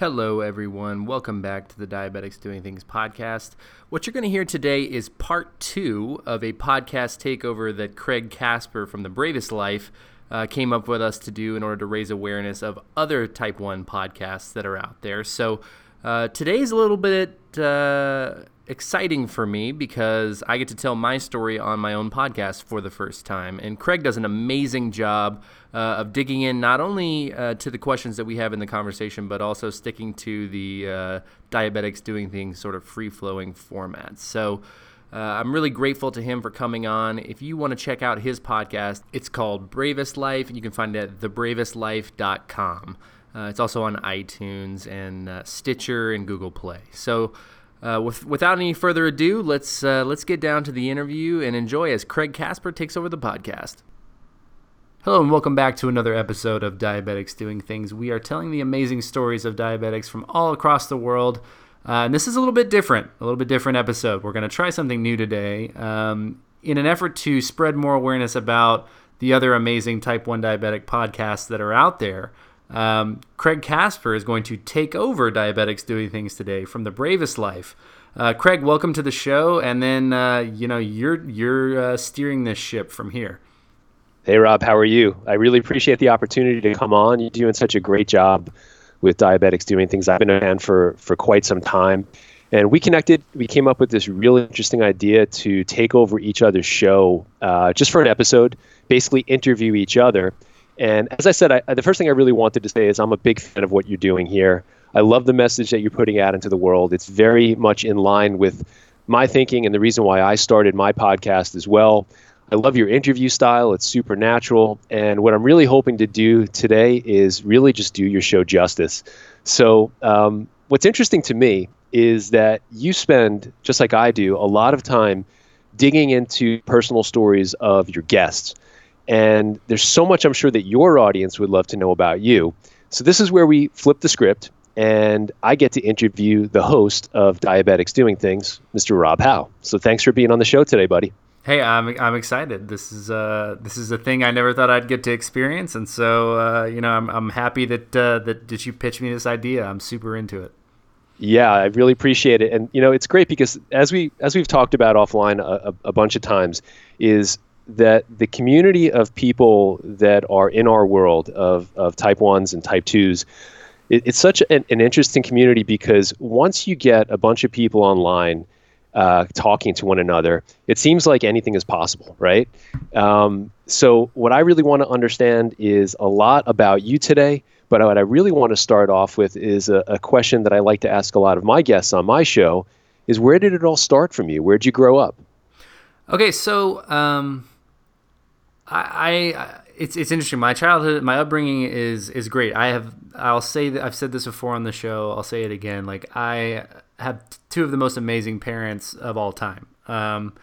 Hello, everyone. Welcome back to the Diabetics Doing Things podcast. What you're going to hear today is part two of a podcast takeover that Craig Casper from The Bravest Life uh, came up with us to do in order to raise awareness of other type 1 podcasts that are out there. So uh, today's a little bit. Uh, exciting for me because I get to tell my story on my own podcast for the first time. And Craig does an amazing job uh, of digging in not only uh, to the questions that we have in the conversation, but also sticking to the uh, diabetics doing things sort of free flowing format. So uh, I'm really grateful to him for coming on. If you want to check out his podcast, it's called Bravest Life, and you can find it at thebravestlife.com. Uh, it's also on iTunes and uh, Stitcher and Google Play. So, uh, with, without any further ado, let's uh, let's get down to the interview and enjoy as Craig Casper takes over the podcast. Hello and welcome back to another episode of Diabetics Doing Things. We are telling the amazing stories of diabetics from all across the world. Uh, and this is a little bit different, a little bit different episode. We're going to try something new today um, in an effort to spread more awareness about the other amazing type 1 diabetic podcasts that are out there. Um, Craig Casper is going to take over Diabetics Doing Things today from The Bravest Life. Uh, Craig, welcome to the show, and then uh, you know you're you're uh, steering this ship from here. Hey Rob, how are you? I really appreciate the opportunity to come on. You're doing such a great job with Diabetics Doing Things. I've been a fan for for quite some time, and we connected. We came up with this really interesting idea to take over each other's show uh, just for an episode, basically interview each other and as I said, I, the first thing I really wanted to say is I'm a big fan of what you're doing here. I love the message that you're putting out into the world. It's very much in line with my thinking and the reason why I started my podcast as well. I love your interview style. It's supernatural. And what I'm really hoping to do today is really just do your show justice. So, um, what's interesting to me is that you spend, just like I do, a lot of time digging into personal stories of your guests. And there's so much I'm sure that your audience would love to know about you. So this is where we flip the script and I get to interview the host of Diabetics Doing Things, Mr. Rob Howe. So thanks for being on the show today, buddy. Hey, I'm I'm excited. This is uh this is a thing I never thought I'd get to experience, and so uh, you know I'm I'm happy that uh, that that you pitched me this idea. I'm super into it. Yeah, I really appreciate it, and you know it's great because as we as we've talked about offline a, a bunch of times, is that the community of people that are in our world of, of type 1s and type 2s it, it's such an, an, interesting community because once you get a bunch of people online uh, talking to one another it seems like anything is possible right? Um, so what i really want to understand is a lot about you today but what i really want to start off with is a, a question that i like to ask a lot of my guests on my show is where did it all start from you? Where did you grow up? Okay so um I, I it's it's interesting. My childhood, my upbringing is is great. I have I'll say that I've said this before on the show. I'll say it again. Like I have two of the most amazing parents of all time. Um,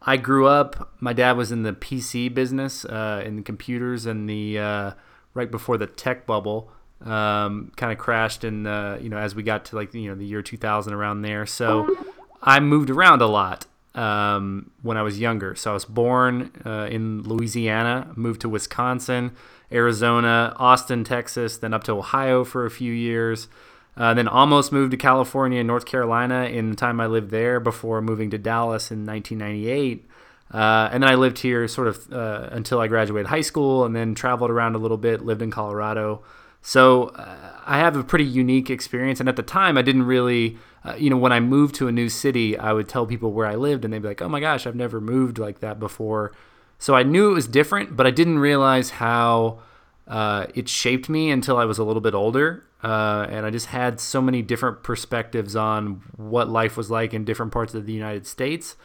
I grew up. My dad was in the PC business, uh, in the computers, and the uh, right before the tech bubble um, kind of crashed, and you know as we got to like you know the year 2000 around there. So I moved around a lot um, when I was younger. So I was born uh, in Louisiana, moved to Wisconsin, Arizona, Austin, Texas, then up to Ohio for a few years. Uh, then almost moved to California and North Carolina in the time I lived there before moving to Dallas in 1998. Uh, and then I lived here sort of uh, until I graduated high school and then traveled around a little bit, lived in Colorado. So uh, I have a pretty unique experience. And at the time, I didn't really uh, you know, when I moved to a new city, I would tell people where I lived, and they'd be like, "Oh my gosh, I've never moved like that before." So I knew it was different, but I didn't realize how uh, it shaped me until I was a little bit older, uh, and I just had so many different perspectives on what life was like in different parts of the United States,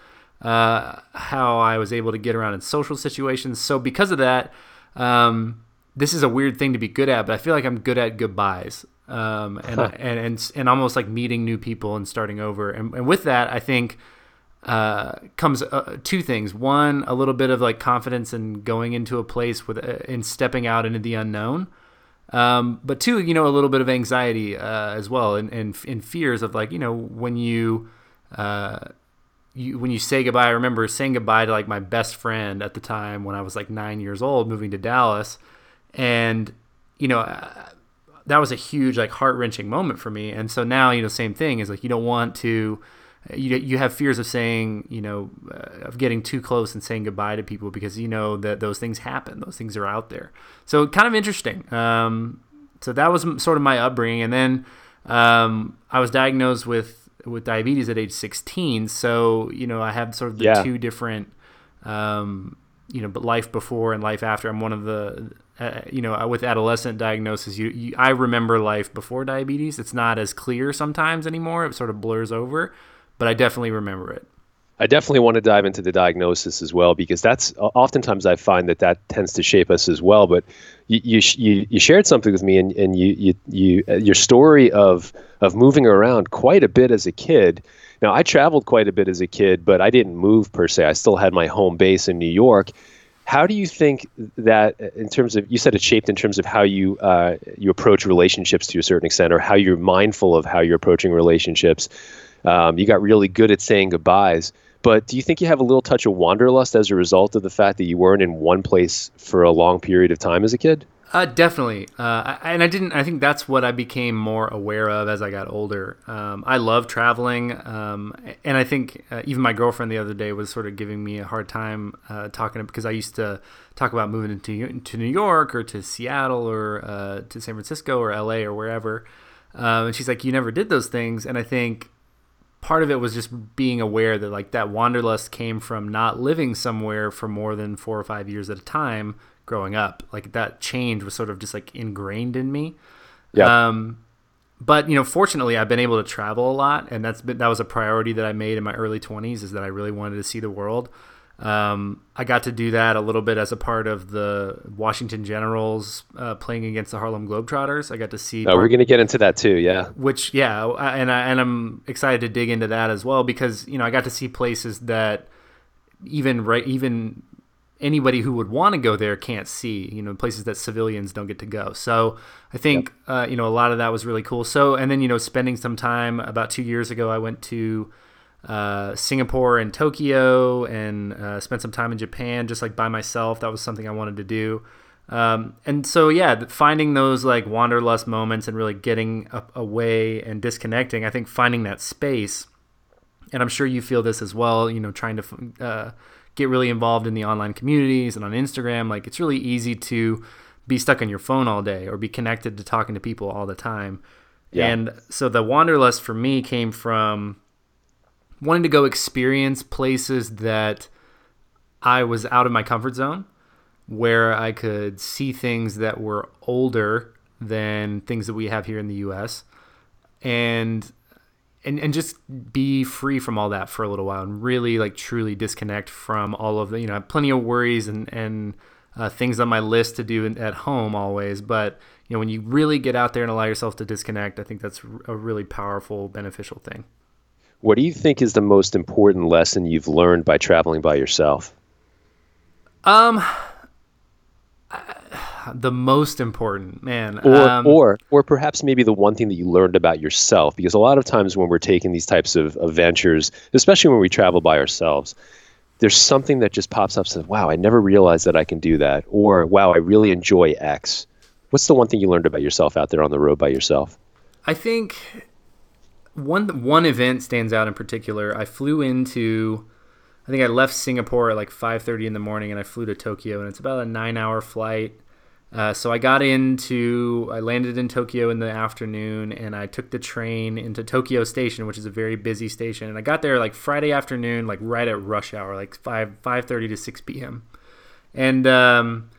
uh, how I was able to get around in social situations. So because of that. Um, this is a weird thing to be good at, but I feel like I'm good at goodbyes um, and, and, and and almost like meeting new people and starting over. And, and with that, I think uh, comes uh, two things. One, a little bit of like confidence in going into a place with uh, in stepping out into the unknown. Um, but two, you know, a little bit of anxiety uh, as well, and, and and fears of like you know when you. Uh, you, when you say goodbye, I remember saying goodbye to like my best friend at the time when I was like nine years old, moving to Dallas, and you know, that was a huge like heart wrenching moment for me. And so now you know same thing is like you don't want to you you have fears of saying you know uh, of getting too close and saying goodbye to people because you know that those things happen. Those things are out there. So kind of interesting. Um, so that was sort of my upbringing. And then um, I was diagnosed with with diabetes at age 16 so you know I have sort of the yeah. two different um, you know but life before and life after I'm one of the uh, you know with adolescent diagnosis you, you I remember life before diabetes it's not as clear sometimes anymore it sort of blurs over but I definitely remember it. I definitely want to dive into the diagnosis as well because that's oftentimes I find that that tends to shape us as well. But you you, you shared something with me, and, and you you, you uh, your story of of moving around quite a bit as a kid. Now I traveled quite a bit as a kid, but I didn't move per se. I still had my home base in New York. How do you think that, uh, in terms of, you said it's shaped in terms of how you uh, you approach relationships to a certain extent, or how you're mindful of how you're approaching relationships. Um, you got really good at saying goodbyes. But do you think you have a little touch of wanderlust as a result of the fact that you weren't in one place for a long period of time as a kid? Uh, definitely, uh, and I didn't. I think that's what I became more aware of as I got older. Um, I love traveling, um, and I think uh, even my girlfriend the other day was sort of giving me a hard time uh, talking because I used to talk about moving into to New York or to Seattle or uh, to San Francisco or L.A. or wherever, um, and she's like, "You never did those things," and I think part of it was just being aware that like that wanderlust came from not living somewhere for more than four or five years at a time growing up. Like that change was sort of just like ingrained in me. Yeah. Um, but you know, fortunately, I've been able to travel a lot, and that's been that was a priority that I made in my early twenties. Is that I really wanted to see the world. Um, I got to do that a little bit as a part of the Washington Generals uh, playing against the Harlem Globetrotters. I got to see. Oh, we're going to get into that too, yeah. Which, yeah, and I, and I'm excited to dig into that as well because you know I got to see places that even right even anybody who would want to go there can't see. You know, places that civilians don't get to go. So I think yep. uh, you know a lot of that was really cool. So and then you know spending some time about two years ago, I went to uh, Singapore and Tokyo and uh, spent some time in Japan just like by myself. That was something I wanted to do. Um, and so, yeah, finding those like wanderlust moments and really getting away and disconnecting, I think finding that space, and I'm sure you feel this as well, you know, trying to uh, get really involved in the online communities and on Instagram. Like, it's really easy to be stuck on your phone all day or be connected to talking to people all the time. Yeah. And so the wanderlust for me came from wanting to go experience places that I was out of my comfort zone, where I could see things that were older than things that we have here in the U.S. and and and just be free from all that for a little while and really like truly disconnect from all of the you know I have plenty of worries and and uh, things on my list to do at home always but you know when you really get out there and allow yourself to disconnect I think that's a really powerful beneficial thing what do you think is the most important lesson you've learned by traveling by yourself? Um, the most important, man. Or, um, or, or perhaps maybe the one thing that you learned about yourself, because a lot of times when we're taking these types of, of ventures, especially when we travel by ourselves, there's something that just pops up. Says, "Wow, I never realized that I can do that," or "Wow, I really enjoy X." What's the one thing you learned about yourself out there on the road by yourself? I think one one event stands out in particular. I flew into I think I left Singapore at like 5:30 in the morning and I flew to Tokyo and it's about a 9-hour flight. Uh, so I got into I landed in Tokyo in the afternoon and I took the train into Tokyo Station, which is a very busy station. And I got there like Friday afternoon, like right at rush hour, like 5 5:30 to 6 p.m. And um,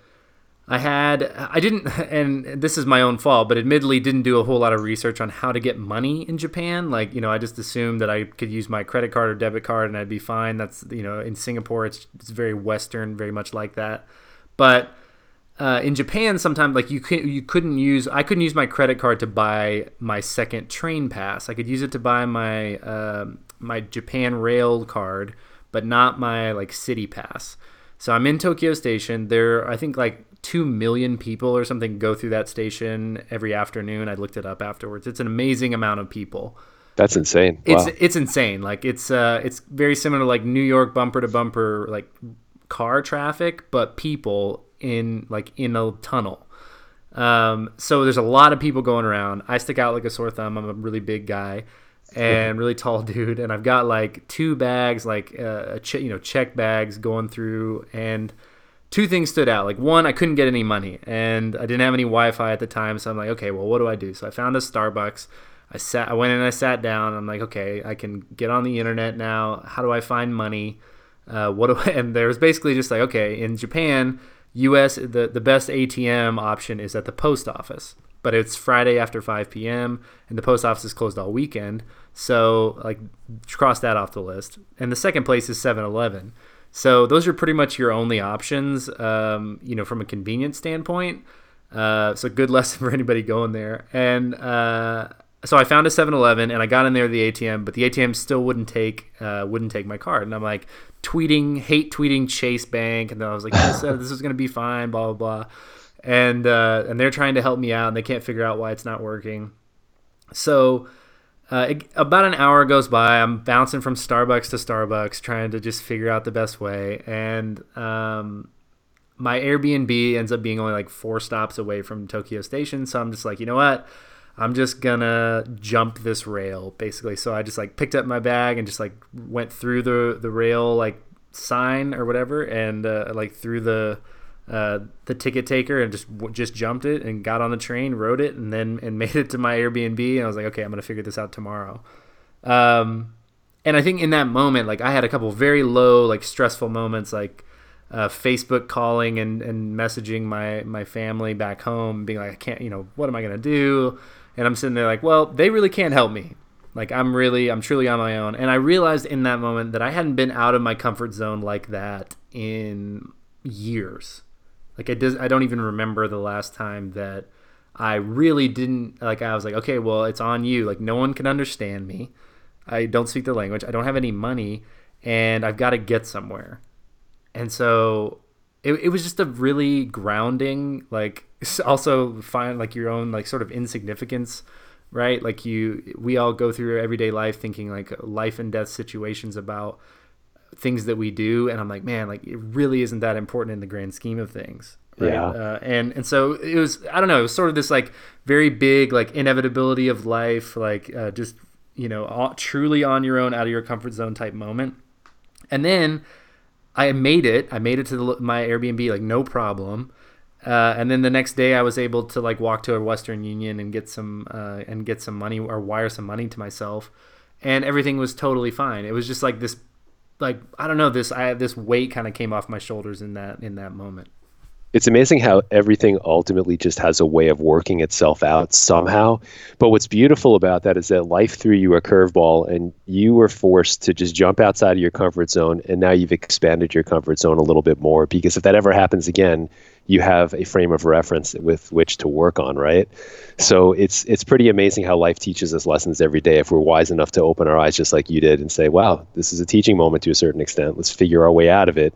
I had I didn't and this is my own fault, but admittedly didn't do a whole lot of research on how to get money in Japan. Like, you know, I just assumed that I could use my credit card or debit card and I'd be fine. That's, you know, in Singapore it's it's very western, very much like that. But uh, in Japan, sometimes like you could you couldn't use I couldn't use my credit card to buy my second train pass. I could use it to buy my uh, my Japan Rail card, but not my like city pass. So I'm in Tokyo Station. There, I think like two million people or something go through that station every afternoon. I looked it up afterwards. It's an amazing amount of people. That's insane. Wow. It's it's insane. Like it's uh it's very similar to like New York bumper to bumper like car traffic, but people in like in a tunnel. Um, so there's a lot of people going around. I stick out like a sore thumb. I'm a really big guy and really tall dude, and I've got like two bags, like uh, ch- you know check bags going through, and two things stood out. Like one, I couldn't get any money, and I didn't have any Wi-Fi at the time, so I'm like, okay, well, what do I do? So I found a Starbucks. I sat, I went and I sat down. I'm like, okay, I can get on the internet now. How do I find money? Uh, what do I? And there was basically just like, okay, in Japan, U.S. the the best ATM option is at the post office, but it's Friday after 5 p.m. and the post office is closed all weekend. So like, cross that off the list. And the second place is 7-Eleven. So those are pretty much your only options, um, you know, from a convenience standpoint. Uh, so good lesson for anybody going there. And uh, so I found a 7-Eleven and I got in there the ATM, but the ATM still wouldn't take uh, wouldn't take my card. And I'm like tweeting, hate tweeting Chase Bank, and then I was like, this, uh, this is gonna be fine, blah blah blah. And uh, and they're trying to help me out, and they can't figure out why it's not working. So uh, it, about an hour goes by. I'm bouncing from Starbucks to Starbucks, trying to just figure out the best way. And um, my Airbnb ends up being only like four stops away from Tokyo Station. So I'm just like, you know what? I'm just gonna jump this rail, basically. So I just like picked up my bag and just like went through the the rail like sign or whatever, and uh, like through the uh, the ticket taker and just just jumped it and got on the train, rode it, and then and made it to my Airbnb. And I was like, okay, I'm gonna figure this out tomorrow. Um, and I think in that moment, like I had a couple very low, like stressful moments, like uh, Facebook calling and, and messaging my my family back home, being like, I can't, you know, what am I gonna do? And I'm sitting there like, well, they really can't help me. Like I'm really, I'm truly on my own. And I realized in that moment that I hadn't been out of my comfort zone like that in years like I does I don't even remember the last time that I really didn't like I was like, okay, well, it's on you. Like no one can understand me. I don't speak the language. I don't have any money and I've got to get somewhere. And so it, it was just a really grounding like also find like your own like sort of insignificance right? Like you we all go through everyday life thinking like life and death situations about things that we do and i'm like man like it really isn't that important in the grand scheme of things. Right? yeah. Uh, and and so it was i don't know it was sort of this like very big like inevitability of life like uh, just you know all, truly on your own out of your comfort zone type moment. And then i made it i made it to the, my airbnb like no problem uh, and then the next day, I was able to like walk to a Western Union and get some uh, and get some money or wire some money to myself, and everything was totally fine. It was just like this like I don't know this I this weight kind of came off my shoulders in that in that moment. It's amazing how everything ultimately just has a way of working itself out somehow. But what's beautiful about that is that life threw you a curveball and you were forced to just jump outside of your comfort zone and now you've expanded your comfort zone a little bit more because if that ever happens again, you have a frame of reference with which to work on, right? So it's it's pretty amazing how life teaches us lessons every day if we're wise enough to open our eyes just like you did and say, "Wow, this is a teaching moment to a certain extent. Let's figure our way out of it."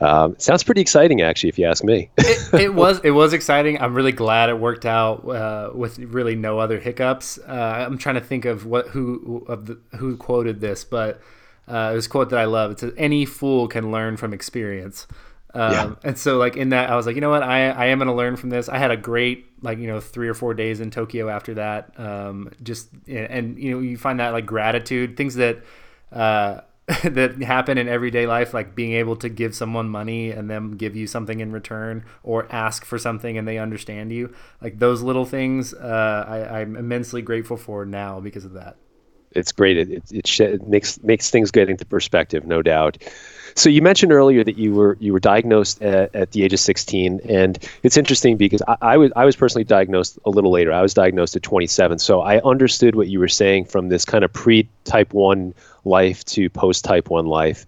Um, sounds pretty exciting, actually, if you ask me. it, it, was it was exciting. I'm really glad it worked out uh, with really no other hiccups. Uh, I'm trying to think of what who of the, who quoted this, but uh, it was a quote that I love. It says, "Any fool can learn from experience." Um, yeah. And so, like in that, I was like, you know what, I I am gonna learn from this. I had a great like you know three or four days in Tokyo after that. Um, just and, and you know you find that like gratitude, things that uh, that happen in everyday life, like being able to give someone money and them give you something in return, or ask for something and they understand you. Like those little things, uh, I, I'm immensely grateful for now because of that. It's great. It, it, it, it makes makes things get into perspective, no doubt. So you mentioned earlier that you were you were diagnosed at, at the age of 16, and it's interesting because I, I, was I was personally diagnosed a little later. I was diagnosed at 27, so I understood what you were saying from this kind of pre Type One life to post Type One life.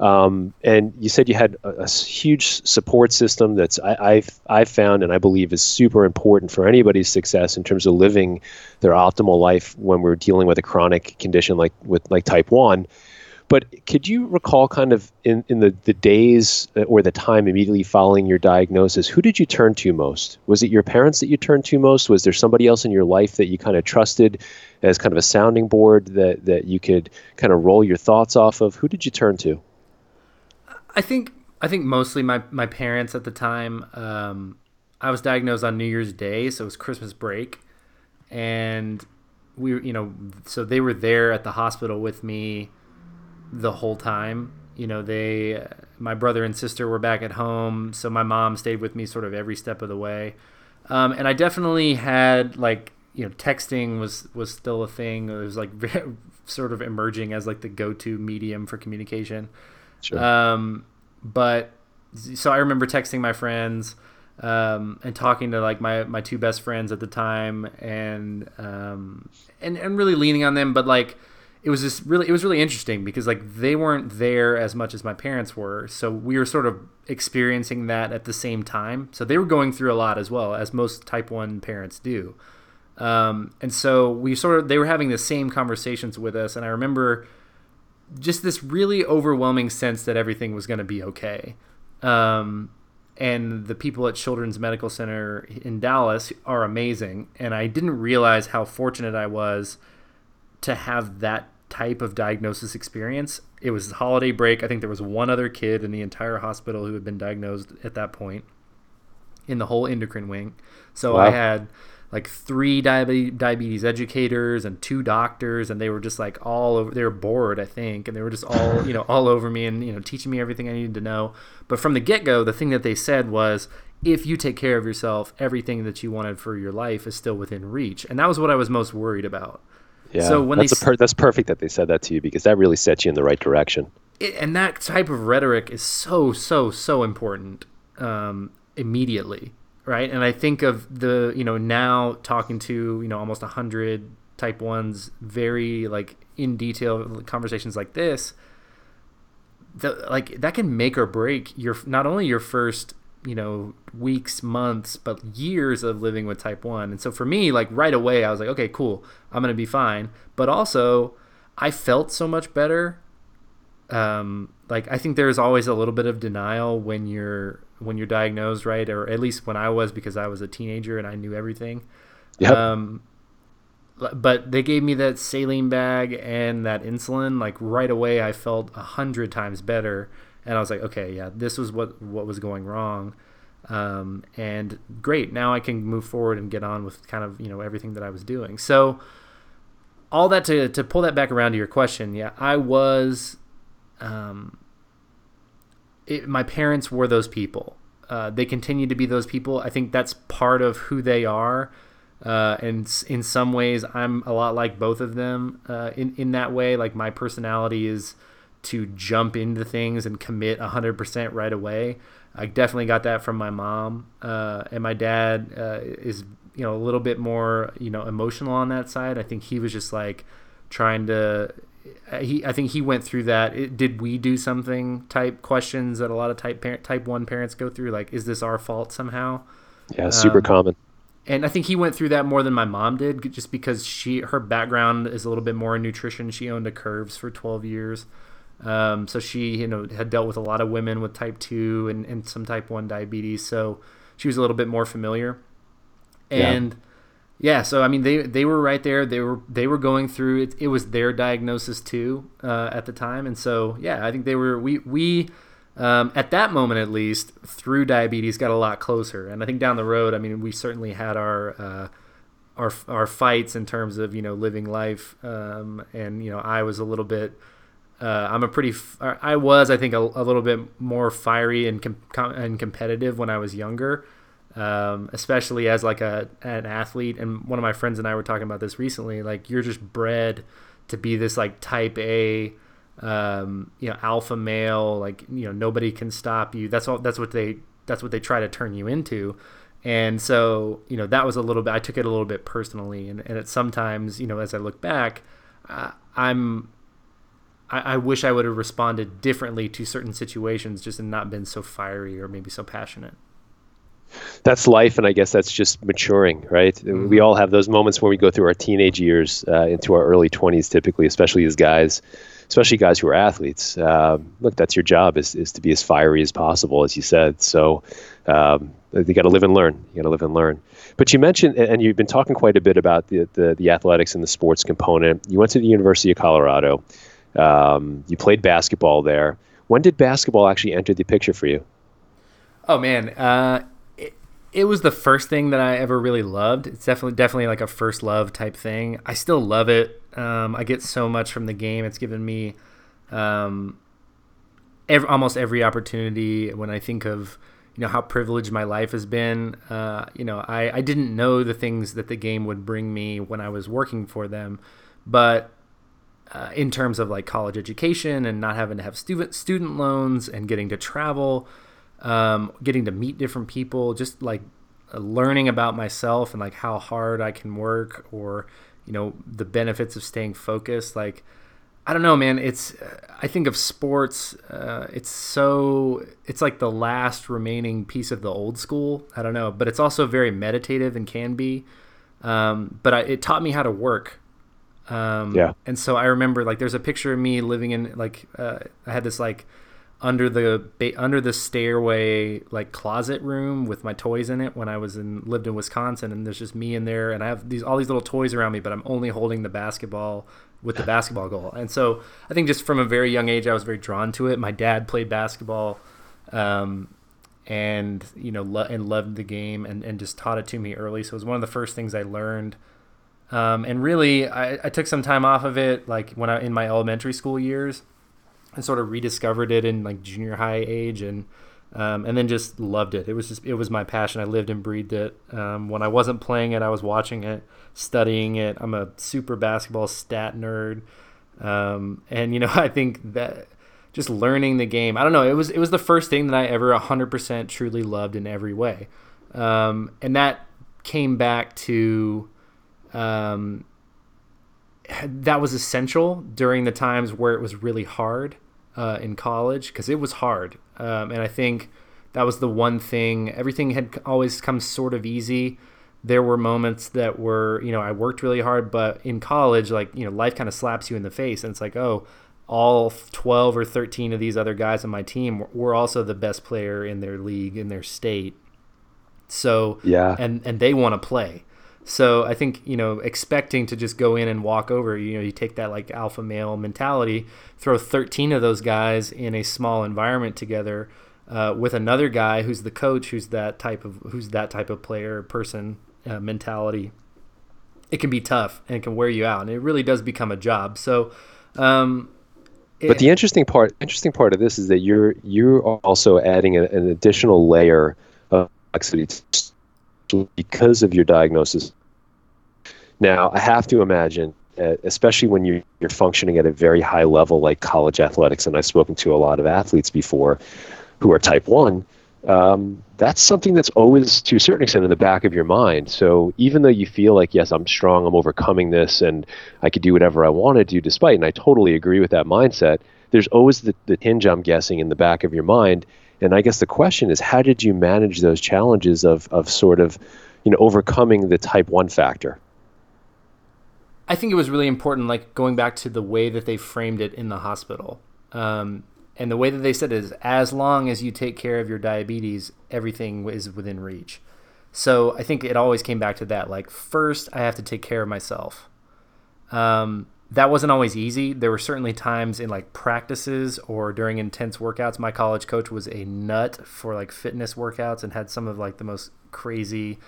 Um, and you said you had a, a huge support system that's I, have I've found and I believe is super important for anybody's success in terms of living their optimal life when we're dealing with a chronic condition like with like type one. But could you recall kind of in, in the, the days uh, or the time immediately following your diagnosis, who did you turn to most? Was it your parents that you turned to most? Was there somebody else in your life that you kind of trusted as kind of a sounding board that, that you could kind of roll your thoughts off of? Who did you turn to? I think I think mostly my, my parents at the time. Um, I was diagnosed on New Year's Day, so it was Christmas break, and we, you know, so they were there at the hospital with me the whole time. You know, they, my brother and sister were back at home, so my mom stayed with me sort of every step of the way. Um, and I definitely had like, you know, texting was was still a thing. It was like sort of emerging as like the go-to medium for communication. Sure. Um, but so I remember texting my friends um, and talking to like my, my two best friends at the time and, um, and, and really leaning on them. But like, it was just really, it was really interesting because like they weren't there as much as my parents were. So we were sort of experiencing that at the same time. So they were going through a lot as well as most type one parents do. Um, and so we sort of, they were having the same conversations with us. And I remember just this really overwhelming sense that everything was going to be okay. Um, and the people at Children's Medical Center in Dallas are amazing. And I didn't realize how fortunate I was to have that type of diagnosis experience. It was holiday break. I think there was one other kid in the entire hospital who had been diagnosed at that point in the whole endocrine wing. So wow. I had like three diabetes, diabetes educators and two doctors and they were just like all over they were bored i think and they were just all you know all over me and you know teaching me everything i needed to know. But from the get-go the thing that they said was if you take care of yourself everything that you wanted for your life is still within reach. And that was what i was most worried about. Yeah so when that's, they, per- that's perfect that they said that to you because that really sets you in the right direction. It, and that type of rhetoric is so so so important um, immediately right? And I think of the you know now talking to you know almost hundred type ones, very like in detail conversations like this. The, like that can make or break your not only your first you know weeks months but years of living with type 1 and so for me like right away i was like okay cool i'm gonna be fine but also i felt so much better um, like I think there's always a little bit of denial when you're when you're diagnosed, right? Or at least when I was because I was a teenager and I knew everything. Yep. Um, but they gave me that saline bag and that insulin like right away. I felt a hundred times better, and I was like, okay, yeah, this was what what was going wrong. Um, and great, now I can move forward and get on with kind of you know everything that I was doing. So all that to to pull that back around to your question, yeah, I was um, it, my parents were those people. Uh, they continue to be those people. I think that's part of who they are. Uh, and in some ways, I'm a lot like both of them uh, in, in that way. Like my personality is to jump into things and commit 100% right away. I definitely got that from my mom. Uh, and my dad uh, is, you know, a little bit more, you know, emotional on that side. I think he was just like trying to he I think he went through that. It, did we do something type questions that a lot of type parent, type one parents go through? Like, is this our fault somehow? Yeah, super um, common. And I think he went through that more than my mom did, just because she her background is a little bit more in nutrition. She owned a Curves for twelve years, um, so she you know had dealt with a lot of women with type two and, and some type one diabetes. So she was a little bit more familiar. And yeah yeah, so I mean, they they were right there. They were they were going through it. It was their diagnosis too uh, at the time, and so yeah, I think they were. We we um, at that moment at least through diabetes got a lot closer, and I think down the road, I mean, we certainly had our uh, our our fights in terms of you know living life, um, and you know I was a little bit. Uh, I'm a pretty. I was, I think, a, a little bit more fiery and com- and competitive when I was younger um, especially as like a an athlete. And one of my friends and I were talking about this recently. Like you're just bred to be this like type A, um, you know, alpha male. Like you know, nobody can stop you. That's all. That's what they. That's what they try to turn you into. And so, you know, that was a little bit. I took it a little bit personally, and and sometimes, you know, as I look back, uh, I'm I, wish I would have responded differently to certain situations, just and not been so fiery or maybe so passionate that's life, and I guess that's just maturing, right? Mm-hmm. We all have those moments when we go through our teenage years uh, into our early 20s, typically, especially as guys, especially guys who are athletes. Um, look, that's your job is, is to be as fiery as possible, as you said. So um, you got to live and learn. You got to live and learn. But you mentioned, and you've been talking quite a bit about the, the, the athletics and the sports component. You went to the University of Colorado. Um, you played basketball there. When did basketball actually enter the picture for you? Oh man, uh, it was the first thing that I ever really loved. It's definitely definitely like a first love type thing. I still love it. Um, I get so much from the game. It's given me um, every, almost every opportunity. When I think of you know how privileged my life has been, uh, you know I, I didn't know the things that the game would bring me when I was working for them, but uh, in terms of like college education and not having to have student student loans and getting to travel um, getting to meet different people, just like uh, learning about myself and like how hard I can work or, you know, the benefits of staying focused. Like, I don't know, man. It's, I think of sports, uh, it's so, it's like the last remaining piece of the old school. I don't know, but it's also very meditative and can be. Um, but I, it taught me how to work. Um, yeah. And so I remember like there's a picture of me living in like, uh, I had this like, under the under the stairway like closet room with my toys in it when I was in lived in Wisconsin and there's just me in there and I have these all these little toys around me but I'm only holding the basketball with the basketball goal. And so I think just from a very young age I was very drawn to it. My dad played basketball um, and you know lo- and loved the game and, and just taught it to me early. So it was one of the first things I learned. Um, and really I, I took some time off of it like when I in my elementary school years I sort of rediscovered it in like junior high age and um, and then just loved it. It was just it was my passion. I lived and breathed it. Um, when I wasn't playing it, I was watching it, studying it. I'm a super basketball stat nerd, um, and you know I think that just learning the game. I don't know. It was it was the first thing that I ever 100% truly loved in every way, um, and that came back to um, that was essential during the times where it was really hard uh, in college because it was hard. Um, and I think that was the one thing. Everything had always come sort of easy. There were moments that were, you know, I worked really hard, but in college, like, you know, life kind of slaps you in the face. And it's like, oh, all 12 or 13 of these other guys on my team were also the best player in their league, in their state. So, yeah. And, and they want to play. So I think you know expecting to just go in and walk over, you know, you take that like alpha male mentality, throw 13 of those guys in a small environment together uh, with another guy who's the coach, who's that type of who's that type of player person uh, mentality. It can be tough and it can wear you out, and it really does become a job. So. Um, but the interesting part, interesting part of this is that you're you're also adding a, an additional layer of complexity because of your diagnosis. Now, I have to imagine, uh, especially when you, you're functioning at a very high level like college athletics, and I've spoken to a lot of athletes before who are type 1, um, that's something that's always, to a certain extent, in the back of your mind. So even though you feel like, yes, I'm strong, I'm overcoming this, and I could do whatever I want to do despite, and I totally agree with that mindset, there's always the, the tinge, I'm guessing, in the back of your mind and I guess the question is, how did you manage those challenges of, of sort of, you know, overcoming the type one factor? I think it was really important, like going back to the way that they framed it in the hospital. Um, and the way that they said it is as long as you take care of your diabetes, everything is within reach. So I think it always came back to that. Like, first, I have to take care of myself. Um, that wasn't always easy. There were certainly times in like practices or during intense workouts. My college coach was a nut for like fitness workouts and had some of like the most crazy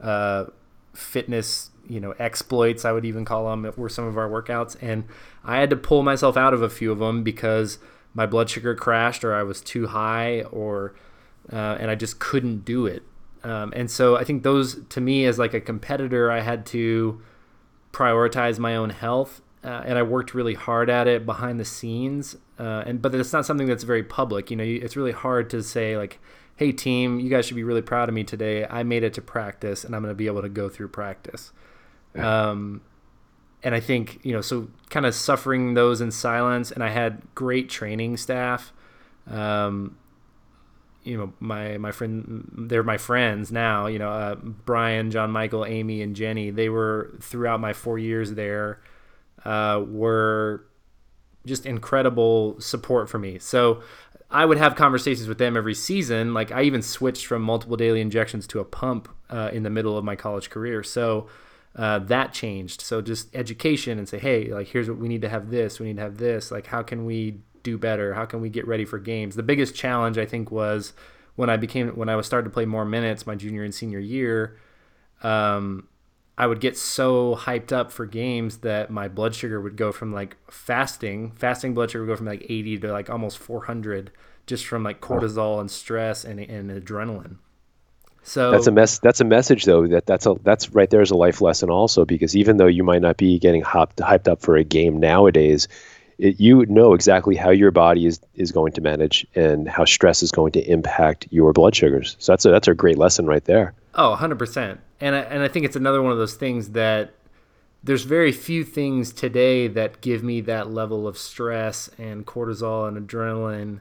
uh, fitness, you know, exploits. I would even call them were some of our workouts, and I had to pull myself out of a few of them because my blood sugar crashed or I was too high or uh, and I just couldn't do it. Um, and so I think those to me as like a competitor, I had to prioritize my own health uh, and I worked really hard at it behind the scenes. Uh, and but it's not something that's very public. You know, it's really hard to say like, "Hey, team, you guys should be really proud of me today. I made it to practice, and I'm going to be able to go through practice." Um, and I think you know, so kind of suffering those in silence. And I had great training staff. Um, you know, my my friend, they're my friends now. You know, uh, Brian, John, Michael, Amy, and Jenny. They were throughout my four years there uh, were just incredible support for me. So I would have conversations with them every season. Like I even switched from multiple daily injections to a pump uh, in the middle of my college career. So uh, that changed. So just education and say, hey, like here's what we need to have this. We need to have this. Like how can we do better? How can we get ready for games? The biggest challenge I think was when I became when I was starting to play more minutes my junior and senior year, um, I would get so hyped up for games that my blood sugar would go from like fasting, fasting blood sugar would go from like 80 to like almost 400 just from like cortisol and stress and, and adrenaline. So that's a mess. That's a message though. That that's a that's right there is a life lesson also because even though you might not be getting hopped, hyped up for a game nowadays, it, you know exactly how your body is is going to manage and how stress is going to impact your blood sugars. So that's a that's a great lesson right there. Oh, 100%. And I, and I think it's another one of those things that there's very few things today that give me that level of stress and cortisol and adrenaline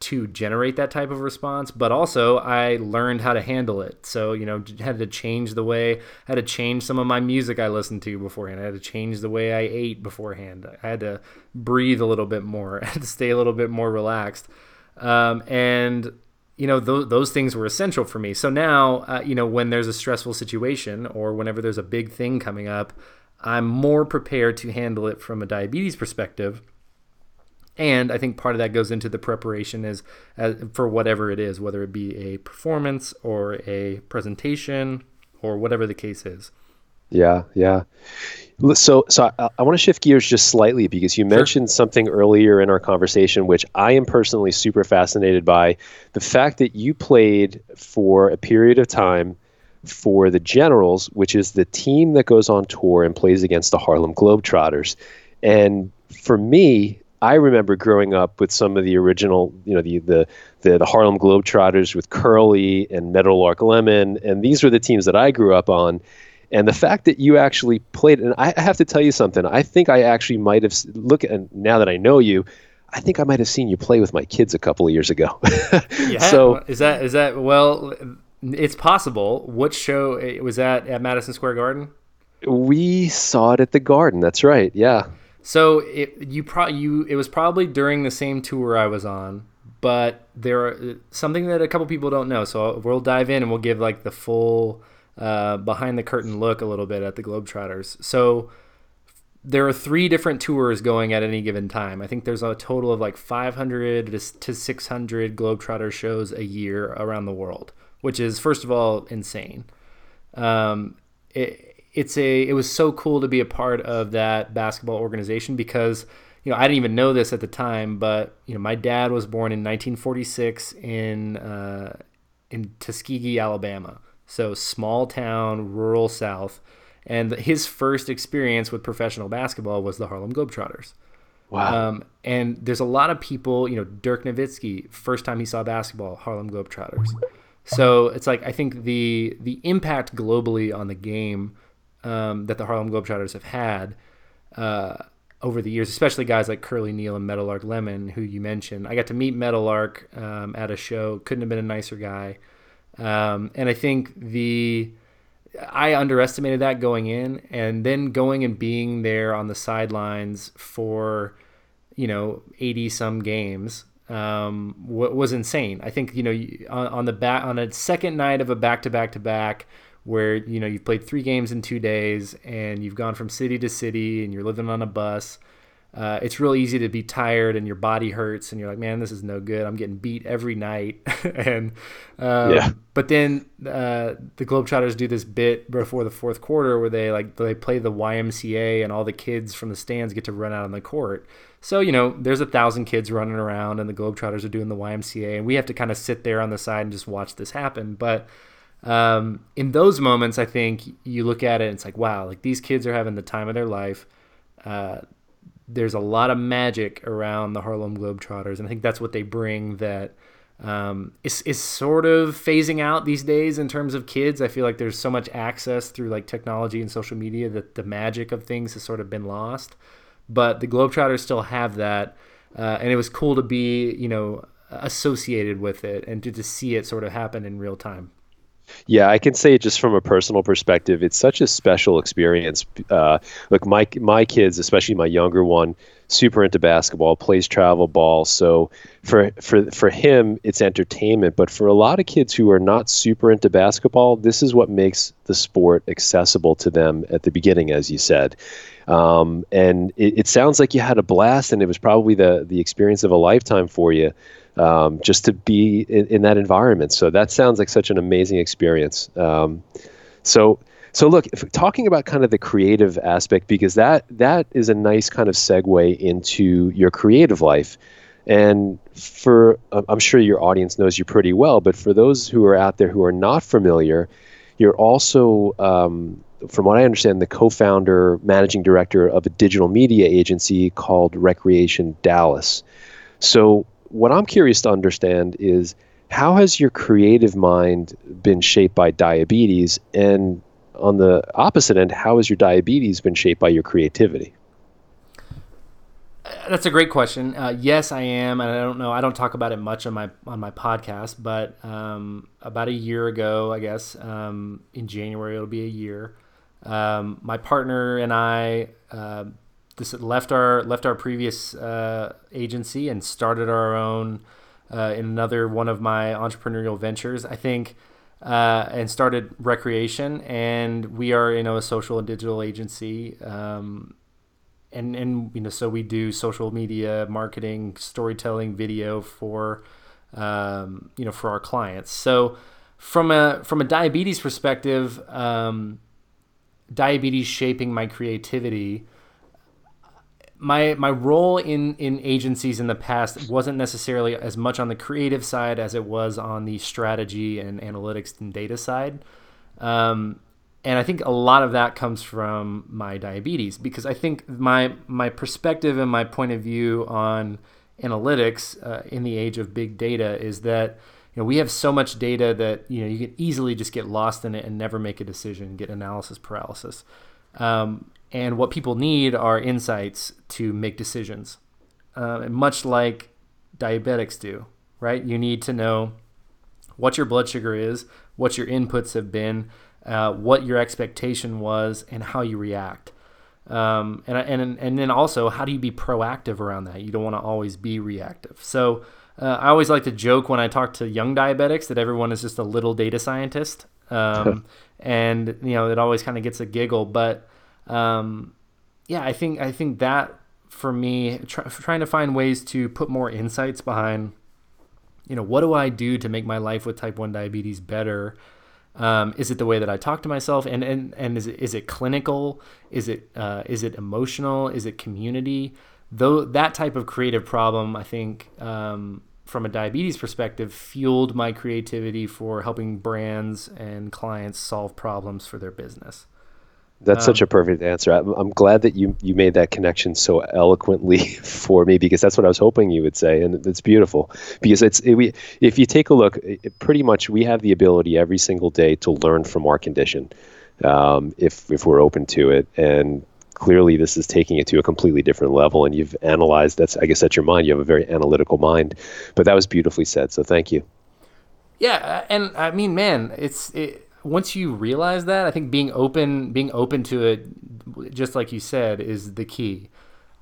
to generate that type of response but also i learned how to handle it. So you know had to change the way had to change some of my music i listened to beforehand. I had to change the way i ate beforehand. I had to breathe a little bit more i had to stay a little bit more relaxed. Um, and you know th- those things were essential for me. So now uh, you know when there's a stressful situation or whenever there's a big thing coming up i'm more prepared to handle it from a diabetes perspective and i think part of that goes into the preparation is uh, for whatever it is whether it be a performance or a presentation or whatever the case is yeah yeah so, so I, I want to shift gears just slightly because you mentioned sure. something earlier in our conversation, which I am personally super fascinated by the fact that you played for a period of time for the Generals, which is the team that goes on tour and plays against the Harlem Globetrotters. And for me, I remember growing up with some of the original, you know, the the the, the Harlem Globetrotters with Curly and Meadowlark Lemon, and these were the teams that I grew up on. And the fact that you actually played, and I have to tell you something. I think I actually might have look, and now that I know you, I think I might have seen you play with my kids a couple of years ago. yeah. So is that is that well? It's possible. What show eh, was that at Madison Square Garden? We saw it at the Garden. That's right. Yeah. So it you pro you it was probably during the same tour I was on, but there are something that a couple people don't know. So we'll dive in and we'll give like the full uh, behind the curtain look a little bit at the Globetrotters. So there are three different tours going at any given time. I think there's a total of like 500 to 600 Globetrotter shows a year around the world, which is first of all insane. Um, it, it's a it was so cool to be a part of that basketball organization because you know I didn't even know this at the time, but you know my dad was born in 1946 in uh, in Tuskegee, Alabama so small town, rural South. And his first experience with professional basketball was the Harlem Globetrotters. Wow. Um, and there's a lot of people, you know, Dirk Nowitzki, first time he saw basketball, Harlem Globetrotters. So it's like I think the the impact globally on the game um, that the Harlem Globetrotters have had uh, over the years, especially guys like Curly Neal and Meadowlark Lemon, who you mentioned. I got to meet Meadowlark um, at a show. Couldn't have been a nicer guy. Um, and I think the I underestimated that going in, and then going and being there on the sidelines for you know 80 some games um, was insane. I think you know on, on the back on a second night of a back to back to back where you know you've played three games in two days and you've gone from city to city and you're living on a bus uh, it's real easy to be tired and your body hurts and you're like, man, this is no good. I'm getting beat every night. and um, yeah. But then uh, the Globetrotters do this bit before the fourth quarter where they like they play the YMCA and all the kids from the stands get to run out on the court. So you know, there's a thousand kids running around and the Globetrotters are doing the YMCA, and we have to kind of sit there on the side and just watch this happen. But um, in those moments, I think you look at it and it's like, wow, like these kids are having the time of their life. Uh, there's a lot of magic around the Harlem Globetrotters, and I think that's what they bring that um, is, is sort of phasing out these days in terms of kids. I feel like there's so much access through like technology and social media that the magic of things has sort of been lost. But the Globetrotters still have that, uh, and it was cool to be, you know, associated with it and to, to see it sort of happen in real time. Yeah, I can say just from a personal perspective, it's such a special experience. Uh, look, my my kids, especially my younger one, super into basketball, plays travel ball. So for for for him, it's entertainment. But for a lot of kids who are not super into basketball, this is what makes the sport accessible to them at the beginning, as you said. Um, and it, it, sounds like you had a blast, and it was probably the the experience of a lifetime for you, um, just to be in, in, that environment. So that sounds like such an amazing experience. Um, so so look, if, talking about kind of the creative aspect because that that is a nice kind of segue into your creative life. And for I'm sure your audience knows you pretty well, but for those who are out there who are not familiar, you're also um, from what I understand, the co-founder, managing director of a digital media agency called Recreation Dallas. So, what I'm curious to understand is how has your creative mind been shaped by diabetes, and on the opposite end, how has your diabetes been shaped by your creativity? That's a great question. Uh, yes, I am, and I don't know. I don't talk about it much on my on my podcast, but um, about a year ago, I guess um, in January it'll be a year. Um, my partner and I uh, this left our left our previous uh, agency and started our own uh, in another one of my entrepreneurial ventures. I think. Uh, and started recreation and we are you know a social and digital agency um, and and you know so we do social media marketing storytelling video for um, you know for our clients so from a from a diabetes perspective um, diabetes shaping my creativity my my role in in agencies in the past wasn't necessarily as much on the creative side as it was on the strategy and analytics and data side um, and I think a lot of that comes from my diabetes because I think my my perspective and my point of view on analytics uh, in the age of big data is that you know, we have so much data that you know you can easily just get lost in it and never make a decision, get analysis paralysis. Um, and what people need are insights to make decisions, uh, much like diabetics do. Right? You need to know what your blood sugar is, what your inputs have been, uh, what your expectation was, and how you react. Um, and, and and then also how do you be proactive around that? You don't want to always be reactive. So uh, I always like to joke when I talk to young diabetics that everyone is just a little data scientist, um, and you know it always kind of gets a giggle. But um, yeah, I think I think that for me, try, trying to find ways to put more insights behind, you know, what do I do to make my life with type one diabetes better? Um, is it the way that I talk to myself, and and and is it is it clinical? Is it uh, is it emotional? Is it community? Though that type of creative problem, I think um, from a diabetes perspective, fueled my creativity for helping brands and clients solve problems for their business. That's um, such a perfect answer. I'm, I'm, glad that you you made that connection so eloquently for me because that's what I was hoping you would say, and it's beautiful. Because it's it, we, if you take a look, it, pretty much we have the ability every single day to learn from our condition, um, if if we're open to it, and clearly this is taking it to a completely different level and you've analyzed that's i guess that's your mind. You have a very analytical mind. But that was beautifully said so thank you. Yeah and i mean man it's it, once you realize that i think being open being open to it just like you said is the key.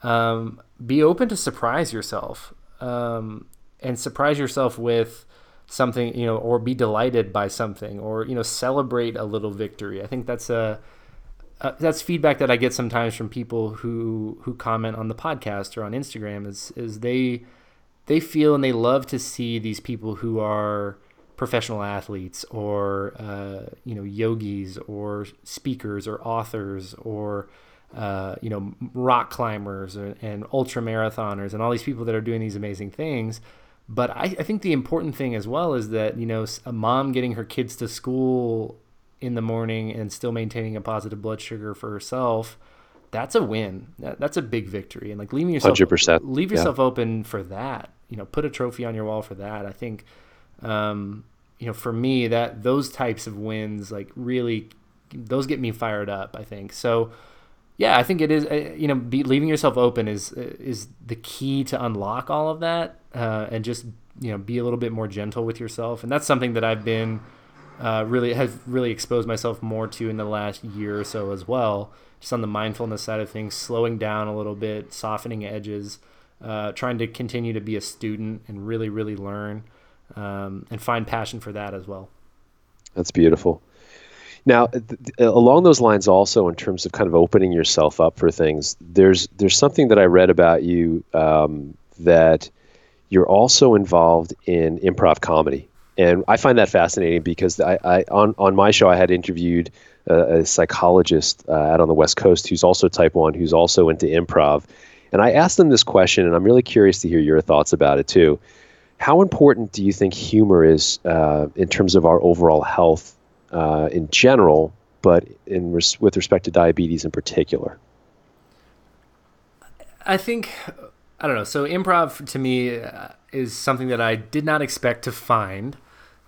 Um, be open to surprise yourself um, and surprise yourself with something you know or be delighted by something or you know celebrate a little victory. I think that's a uh, that's feedback that I get sometimes from people who who comment on the podcast or on Instagram is is they they feel and they love to see these people who are professional athletes or uh, you know yogis or speakers or authors or uh, you know rock climbers and, and ultra marathoners and all these people that are doing these amazing things. But I, I think the important thing as well is that you know a mom getting her kids to school in the morning and still maintaining a positive blood sugar for herself, that's a win. That, that's a big victory. And like leaving yourself 100%. leave yourself yeah. open for that. You know, put a trophy on your wall for that. I think um, you know, for me that those types of wins like really those get me fired up, I think. So yeah, I think it is. Uh, you know, be, leaving yourself open is is the key to unlock all of that, uh, and just you know be a little bit more gentle with yourself. And that's something that I've been uh, really have really exposed myself more to in the last year or so as well. Just on the mindfulness side of things, slowing down a little bit, softening edges, uh, trying to continue to be a student and really, really learn um, and find passion for that as well. That's beautiful. Now, th- along those lines, also in terms of kind of opening yourself up for things, there's there's something that I read about you um, that you're also involved in improv comedy, and I find that fascinating because I, I on on my show I had interviewed a, a psychologist uh, out on the West Coast who's also type one, who's also into improv, and I asked them this question, and I'm really curious to hear your thoughts about it too. How important do you think humor is uh, in terms of our overall health uh, in general, but in res- with respect to diabetes in particular? I think I don't know. So improv to me uh, is something that I did not expect to find.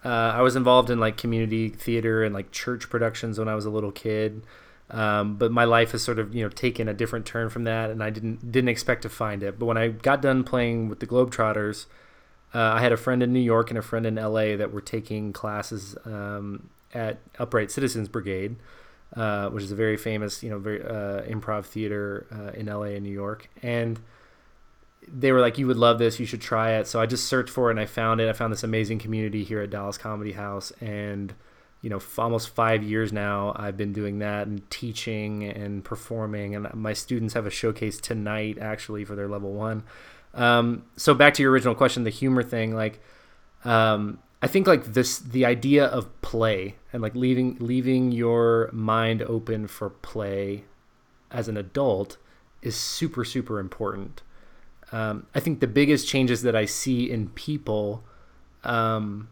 Uh, I was involved in like community theater and like church productions when I was a little kid, um, but my life has sort of you know taken a different turn from that, and I didn't didn't expect to find it. But when I got done playing with the Globetrotters, uh, I had a friend in New York and a friend in LA that were taking classes um, at Upright Citizens Brigade, uh, which is a very famous, you know, very uh, improv theater uh, in LA and New York, and they were like, "You would love this. You should try it." So I just searched for it and I found it. I found this amazing community here at Dallas Comedy House, and you know, almost five years now, I've been doing that and teaching and performing. And my students have a showcase tonight, actually, for their level one. Um, so back to your original question, the humor thing, like. Um, I think like this the idea of play and like leaving leaving your mind open for play as an adult is super super important. Um, I think the biggest changes that I see in people, um,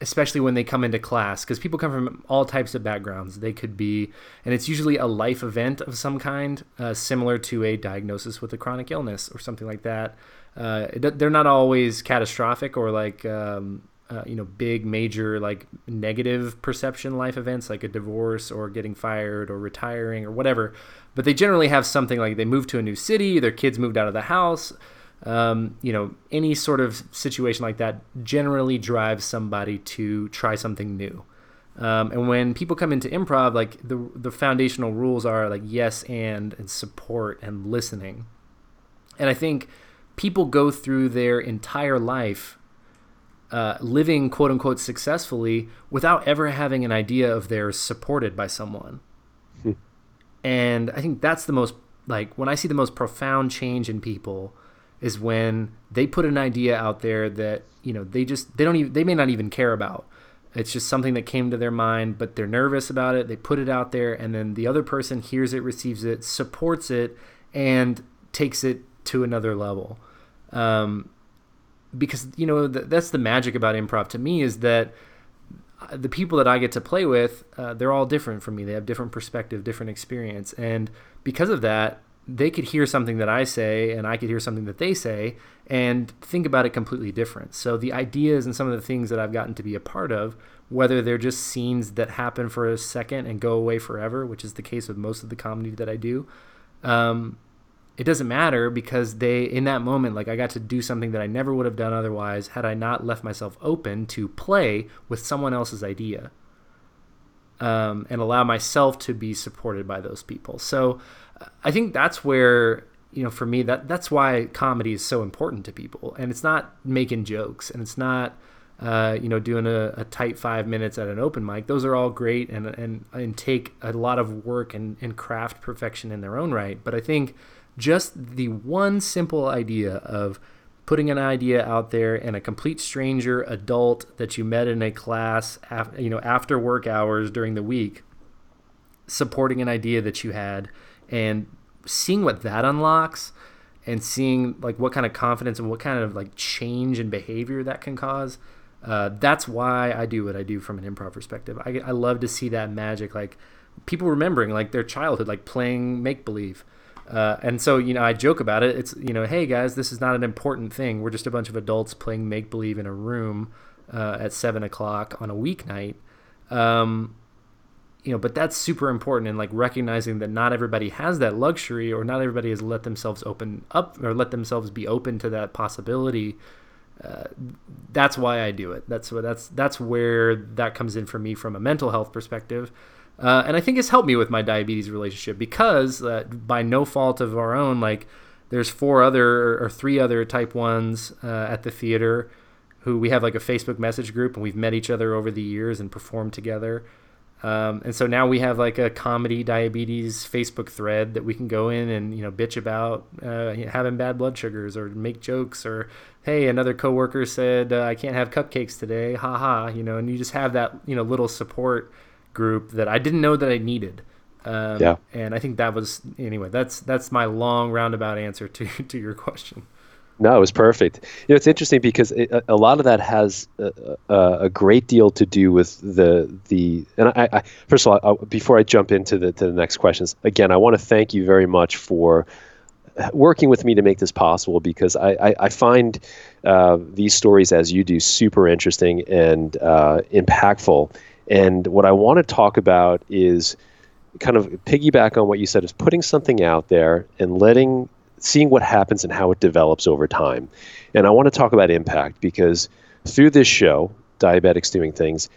especially when they come into class, because people come from all types of backgrounds. They could be, and it's usually a life event of some kind, uh, similar to a diagnosis with a chronic illness or something like that. Uh, they're not always catastrophic or like um, uh, you know big major like negative perception life events like a divorce or getting fired or retiring or whatever but they generally have something like they moved to a new city their kids moved out of the house. Um, you know any sort of situation like that generally drives somebody to try something new. Um, and when people come into improv like the the foundational rules are like yes and and support and listening. And i think people go through their entire life uh, living quote unquote successfully without ever having an idea of theirs supported by someone. And I think that's the most like when I see the most profound change in people is when they put an idea out there that you know they just they don't even they may not even care about. It's just something that came to their mind, but they're nervous about it. They put it out there, and then the other person hears it, receives it, supports it, and takes it to another level. Um, because you know that's the magic about improv to me is that the people that I get to play with, uh, they're all different from me. They have different perspective, different experience, and because of that, they could hear something that I say, and I could hear something that they say, and think about it completely different. So the ideas and some of the things that I've gotten to be a part of, whether they're just scenes that happen for a second and go away forever, which is the case with most of the comedy that I do, um, it doesn't matter because they in that moment like i got to do something that i never would have done otherwise had i not left myself open to play with someone else's idea um, and allow myself to be supported by those people so i think that's where you know for me that that's why comedy is so important to people and it's not making jokes and it's not uh, you know, doing a, a, tight five minutes at an open mic. Those are all great and and, and take a lot of work and, and craft perfection in their own right. But I think just the one simple idea of putting an idea out there and a complete stranger adult that you met in a class after, you know after work hours during the week supporting an idea that you had and seeing what that unlocks and seeing like what kind of confidence and what kind of like change in behavior that can cause uh, that's why i do what i do from an improv perspective. I, I love to see that magic like people remembering like their childhood like playing make believe uh, and so, you know, I joke about it. It's, you know, hey guys, this is not an important thing. We're just a bunch of adults playing make believe in a room uh, at seven o'clock on a weeknight. Um, you know, but that's super important and like recognizing that not everybody has that luxury or not everybody has let themselves open up or let themselves be open to that possibility. uh, that's why I do it. That's what that's that's where that comes in for me from a mental health perspective. Uh, and I think it's helped me with my diabetes relationship because uh, by no fault of our own, like there's four other or three other type ones uh, at the theater who we have like a Facebook message group and we've met each other over the years and performed together. Um, and so now we have like a comedy diabetes Facebook thread that we can go in and you know bitch about uh, having bad blood sugars or make jokes or hey another coworker said uh, I can't have cupcakes today haha you know and you just have that you know little support group that I didn't know that I needed. Um, yeah. And I think that was anyway. That's that's my long roundabout answer to to your question. No, it was perfect. You know, it's interesting because it, a, lot of that has a, a, a, great deal to do with the the. And I, I first of all, I, before I jump into the to the next questions, again, I want to thank you very much for working with me to make this possible because I, I, I find uh, these stories as you do super interesting and uh, impactful. And what I want to talk about is kind of piggyback on what you said is putting something out there and letting seeing what happens and how it develops over time. And I want to talk about impact because through this show, Diabetics Doing Things,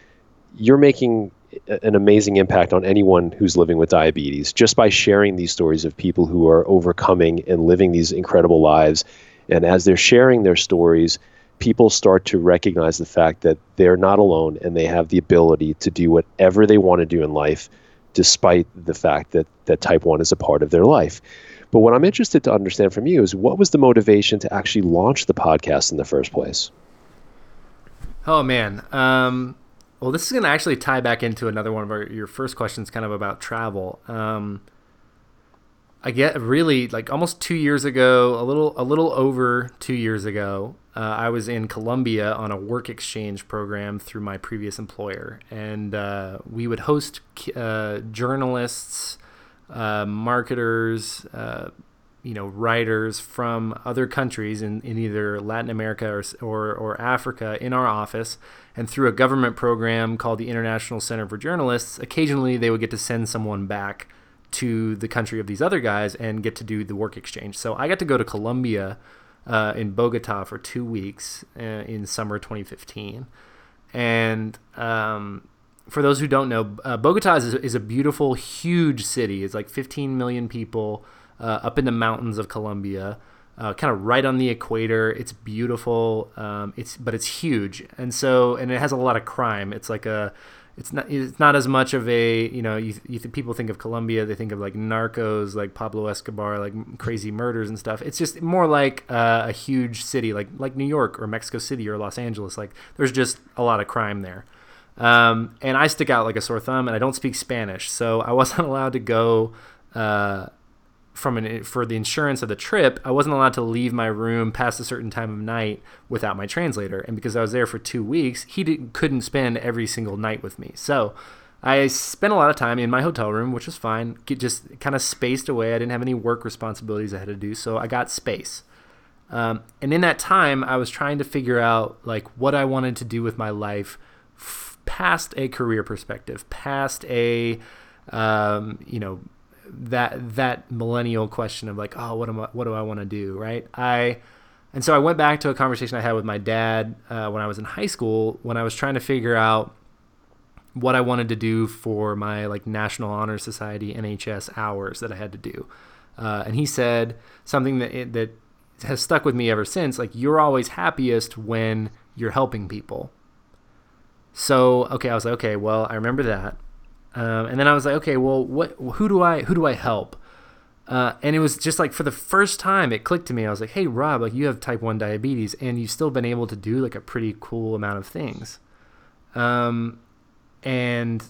you're making an amazing impact on anyone who's living with diabetes just by sharing these stories of people who are overcoming and living these incredible lives. And as they're sharing their stories, people start to recognize the fact that they're not alone and they have the ability to do whatever they want to do in life despite the fact that, that type 1 is a part of their life. But what I'm interested to understand from you is what was the motivation to actually launch the podcast in the first place? Oh man. Um, well, this is going to actually tie back into another one of our, your first questions, kind of about travel. Um, I get really like almost two years ago, a little a little over two years ago. Uh, I was in Colombia on a work exchange program through my previous employer, and uh, we would host uh, journalists uh, marketers, uh, you know, writers from other countries in, in either Latin America or, or, or Africa in our office. And through a government program called the International Center for Journalists, occasionally they would get to send someone back to the country of these other guys and get to do the work exchange. So I got to go to Colombia uh, in Bogota for two weeks uh, in summer 2015. And um, for those who don't know, uh, Bogota is, is, a beautiful, huge city. It's like 15 million people uh, up in the mountains of Colombia, uh, kind of right on the equator. It's beautiful. Um, it's but it's huge, and so and it has a lot of crime. It's like a it's not it's not as much of a you know you, you th- people think of Colombia they think of like narcos like Pablo Escobar like crazy murders and stuff. It's just more like uh, a huge city like like New York or Mexico City or Los Angeles. Like there's just a lot of crime there. Um, and I stick out like a sore thumb, and I don't speak Spanish, so I wasn't allowed to go uh, from an for the insurance of the trip. I wasn't allowed to leave my room past a certain time of night without my translator, and because I was there for two weeks, he didn't, couldn't spend every single night with me. So I spent a lot of time in my hotel room, which was fine. Just kind of spaced away. I didn't have any work responsibilities I had to do, so I got space. Um, and in that time, I was trying to figure out like what I wanted to do with my life past a career perspective, past a um, you know that that millennial question of like, oh, what am I, what do I want to do, right? I and so I went back to a conversation I had with my dad uh, when I was in high school when I was trying to figure out what I wanted to do for my like National Honor Society NHS hours that I had to do, uh, and he said something that that has stuck with me ever since. Like you're always happiest when you're helping people, so okay, I was like, okay, well, I remember that, um, and then I was like, okay, well, what? Who do I who do I help? Uh, and it was just like for the first time it clicked to me. I was like, hey, Rob, like you have type one diabetes, and you've still been able to do like a pretty cool amount of things. Um, and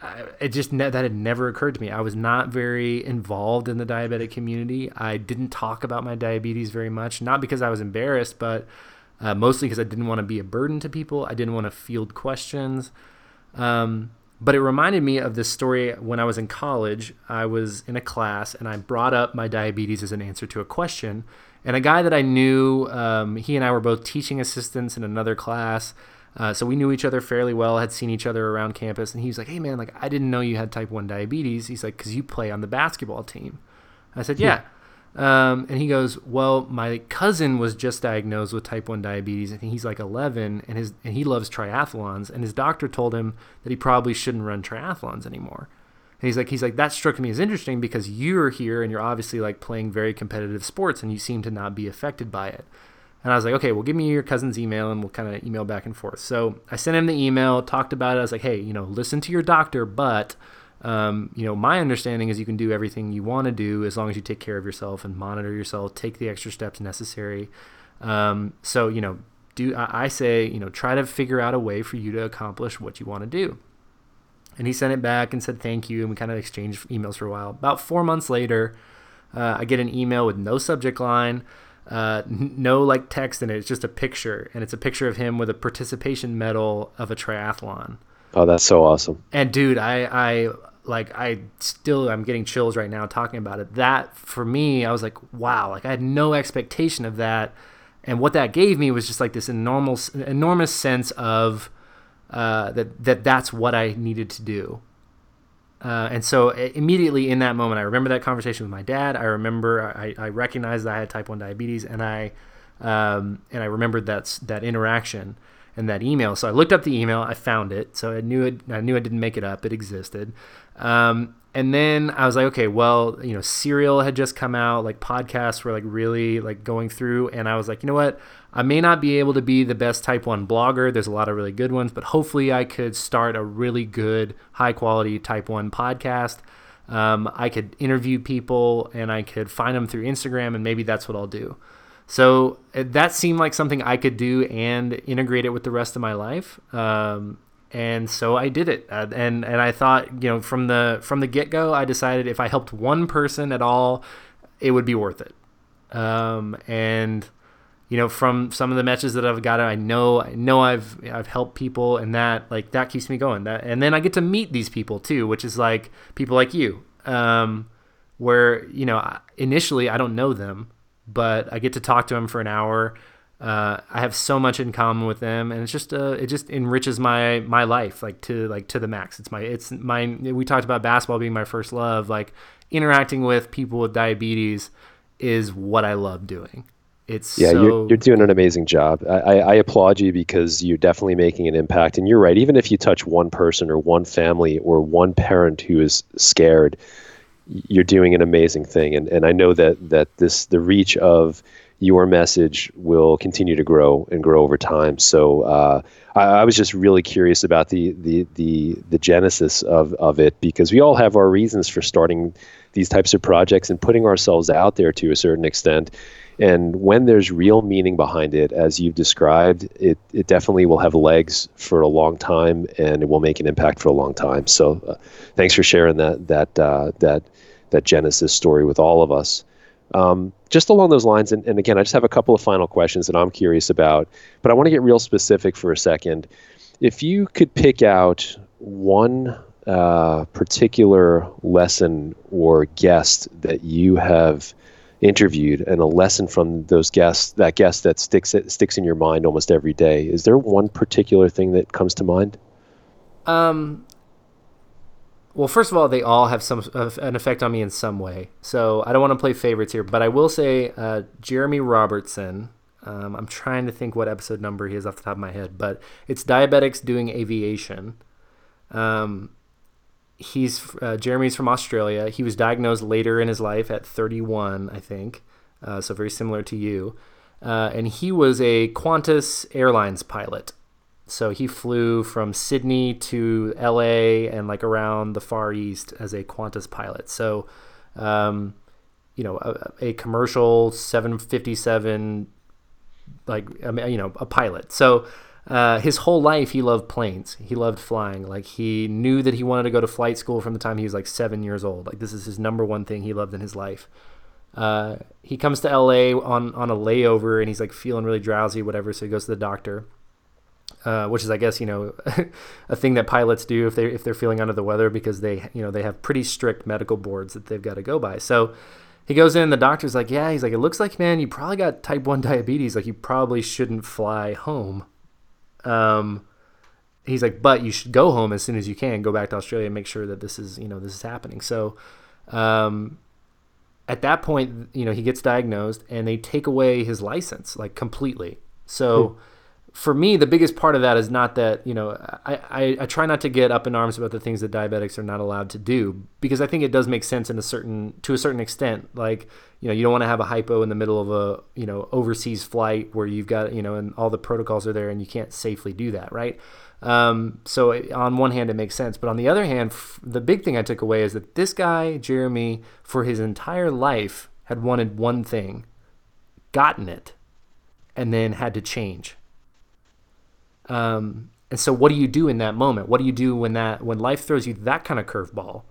I, it just ne- that had never occurred to me. I was not very involved in the diabetic community. I didn't talk about my diabetes very much, not because I was embarrassed, but uh, mostly because I didn't want to be a burden to people. I didn't want to field questions. Um, but it reminded me of this story when I was in college. I was in a class and I brought up my diabetes as an answer to a question. And a guy that I knew, um, he and I were both teaching assistants in another class. Uh, so we knew each other fairly well, had seen each other around campus. And he was like, Hey, man, like, I didn't know you had type 1 diabetes. He's like, Because you play on the basketball team. I said, Yeah. Um, and he goes, well, my cousin was just diagnosed with type 1 diabetes. I think he's like 11 and his, and he loves triathlons. And his doctor told him that he probably shouldn't run triathlons anymore. And he's like, he's like, that struck me as interesting because you're here and you're obviously like playing very competitive sports and you seem to not be affected by it. And I was like, okay, well, give me your cousin's email and we'll kind of email back and forth. So I sent him the email, talked about it. I was like, hey, you know, listen to your doctor, but um, you know, my understanding is you can do everything you want to do as long as you take care of yourself and monitor yourself, take the extra steps necessary. Um, so, you know, do I, I say, you know, try to figure out a way for you to accomplish what you want to do. And he sent it back and said thank you, and we kind of exchanged emails for a while. About four months later, uh, I get an email with no subject line, uh, no like text in it. It's just a picture, and it's a picture of him with a participation medal of a triathlon. Oh, that's so awesome! And dude, I I like I still I'm getting chills right now talking about it. That for me, I was like, wow, like I had no expectation of that, and what that gave me was just like this enormous enormous sense of uh, that that that's what I needed to do. Uh, and so immediately in that moment, I remember that conversation with my dad. I remember I, I recognized that I had type one diabetes, and I um, and I remembered that that interaction and that email. So I looked up the email. I found it. So I knew it. I knew I didn't make it up. It existed. Um, and then I was like, okay, well, you know, Serial had just come out. Like podcasts were like really like going through, and I was like, you know what? I may not be able to be the best Type One blogger. There's a lot of really good ones, but hopefully I could start a really good, high quality Type One podcast. Um, I could interview people and I could find them through Instagram, and maybe that's what I'll do. So that seemed like something I could do and integrate it with the rest of my life. Um, and so I did it. Uh, and and I thought, you know, from the from the get go, I decided if I helped one person at all, it would be worth it. Um, and you know, from some of the matches that I've got, I know I know I've I've helped people, and that like that keeps me going. That and then I get to meet these people too, which is like people like you, um, where you know initially I don't know them but I get to talk to them for an hour. Uh, I have so much in common with them, and it's just uh, it just enriches my my life like to like to the max. It's my it's my we talked about basketball being my first love. Like interacting with people with diabetes is what I love doing. It's yeah, so... you're, you're doing an amazing job. I, I, I applaud you because you're definitely making an impact. And you're right. Even if you touch one person or one family or one parent who is scared, you're doing an amazing thing, and and I know that that this the reach of your message will continue to grow and grow over time. So uh, I, I, was just really curious about the the the the genesis of of it because we all have our reasons for starting these types of projects and putting ourselves out there to a certain extent. And when there's real meaning behind it, as you've described, it, it definitely will have legs for a long time, and it will make an impact for a long time. So, uh, thanks for sharing that that uh, that that Genesis story with all of us. Um, just along those lines, and, and again, I just have a couple of final questions that I'm curious about, but I want to get real specific for a second. If you could pick out one uh, particular lesson or guest that you have interviewed and a lesson from those guests that guest that sticks sticks in your mind almost every day is there one particular thing that comes to mind um well, first of all, they all have some uh, an effect on me in some way. So I don't want to play favorites here, but I will say uh, Jeremy Robertson. Um, I'm trying to think what episode number he is off the top of my head, but it's diabetics doing aviation. Um, he's uh, Jeremy's from Australia. He was diagnosed later in his life at 31, I think. Uh, so very similar to you. Uh, and he was a Qantas Airlines pilot. So he flew from Sydney to LA and like around the Far East as a Qantas pilot. So, um, you know, a, a, commercial 757, like, you know, a pilot. So, uh, his whole life he loved planes. He loved flying. Like he knew that he wanted to go to flight school from the time he was like seven years old. Like this is his number one thing he loved in his life. Uh, he comes to LA on on a layover and he's like feeling really drowsy, whatever. So he goes to the doctor uh, which is, I guess, you know, a thing that pilots do if they if they're feeling under the weather because they, you know, they have pretty strict medical boards that they've got to go by. So he goes in, the doctor's like, yeah, he's like, it looks like, man, you probably got type one diabetes. Like, you probably shouldn't fly home. Um, he's like, but you should go home as soon as you can, go back to Australia and make sure that this is, you know, this is happening. So, um, at that point, you know, he gets diagnosed and they take away his license like completely. So. Hmm for me, the biggest part of that is not that, you know, I, I, I, try not to get up in arms about the things that diabetics are not allowed to do because I think it does make sense in a certain, to a certain extent. Like, you know, you don't want to have a hypo in the middle of a, you know, overseas flight where you've got, you know, and all the protocols are there and you can't safely do that, right? Um, so on one hand, it makes sense. But on the other hand, f- the big thing I took away is that this guy, Jeremy, for his entire life had wanted one thing, gotten it, and then had to change um, and so, what do you do in that moment? What do you do when that when life throws you that kind of curveball?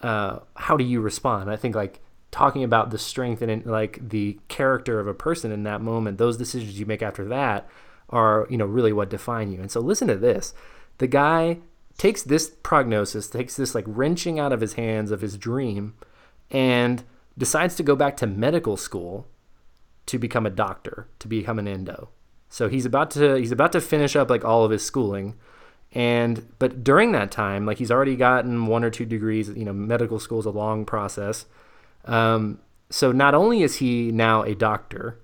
Uh, how do you respond? I think like talking about the strength and like the character of a person in that moment, those decisions you make after that are you know really what define you. And so, listen to this: the guy takes this prognosis, takes this like wrenching out of his hands of his dream, and decides to go back to medical school to become a doctor, to become an endo. So he's about to he's about to finish up like all of his schooling. And but during that time, like he's already gotten one or two degrees, you know, medical school is a long process. Um, so not only is he now a doctor,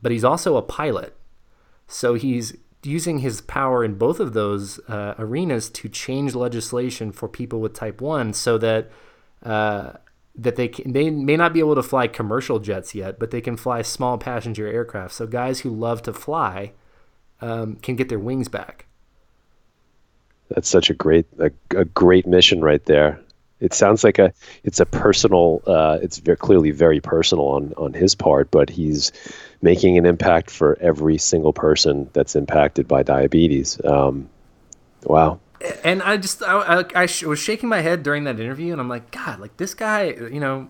but he's also a pilot. So he's using his power in both of those uh, arenas to change legislation for people with type 1 so that uh, that they can, they may not be able to fly commercial jets yet, but they can fly small passenger aircraft. So guys who love to fly um, can get their wings back. That's such a great a, a, great mission right there. It sounds like a it's a personal. Uh, it's very clearly very personal on on his part, but he's making an impact for every single person that's impacted by diabetes. Um, wow and I just I, I, I, was shaking my head during that interview, and I'm like, God, like this guy, you know,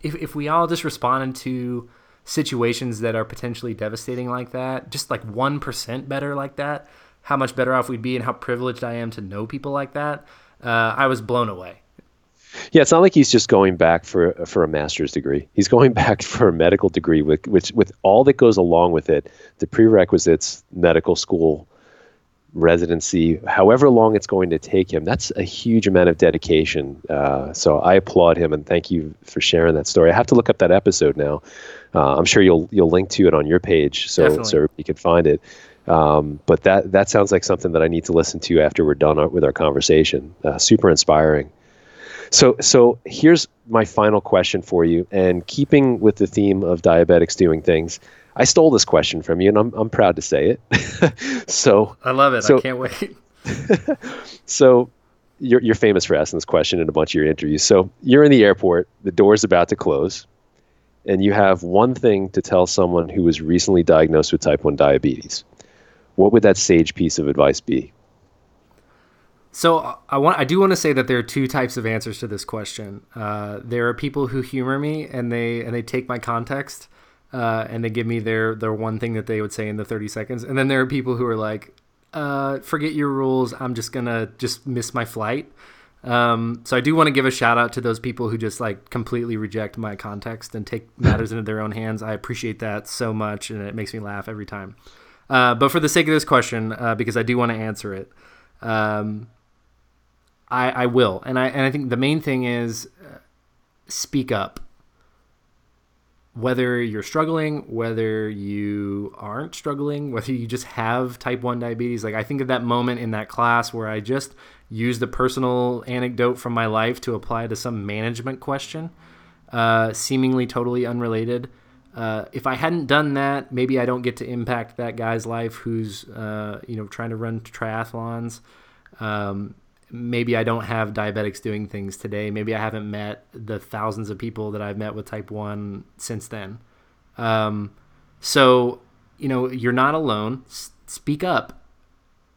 if if we all just responded to situations that are potentially devastating like that, just like one percent better like that, how much better off we'd be, and how privileged I am to know people like that. Uh, I was blown away. Yeah, it's not like he's just going back for for a master's degree. He's going back for a medical degree with which with all that goes along with it, the prerequisites, medical school, residency, however long it's going to take him. That's a huge amount of dedication. Uh, so I applaud him and thank you for sharing that story. I have to look up that episode now. Uh, I'm sure you'll you'll link to it on your page so Definitely. so you can find it. Um, but that that sounds like something that I need to listen to after we're done with our conversation. Uh, super inspiring. So so here's my final question for you, and keeping with the theme of diabetics doing things. I stole this question from you, and I'm I'm proud to say it. so I love it. So, I can't wait. so you're you're famous for asking this question in a bunch of your interviews. So you're in the airport, the door's about to close, and you have one thing to tell someone who was recently diagnosed with type one diabetes. What would that sage piece of advice be? So I want I do want to say that there are two types of answers to this question. Uh, there are people who humor me and they and they take my context uh, and they give me their their one thing that they would say in the 30 seconds. And then there are people who are like, uh, forget your rules. I'm just gonna just miss my flight. Um, so I do want to give a shout out to those people who just like completely reject my context and take matters into their own hands. I appreciate that so much, and it makes me laugh every time. Uh, but for the sake of this question, uh, because I do want to answer it, um, I, I will, and I and I think the main thing is uh, speak up whether you're struggling, whether you aren't struggling, whether you just have type 1 diabetes. Like, I think of that moment in that class where I just used a personal anecdote from my life to apply to some management question, uh, seemingly totally unrelated. Uh, if I hadn't done that, maybe I don't get to impact that guy's life who's, uh, you know, trying to run triathlons. Um, maybe I don't have diabetics doing things today. Maybe I haven't met the thousands of people that I've met with type 1 since then. Um, so, you know, you're not alone. S- speak up,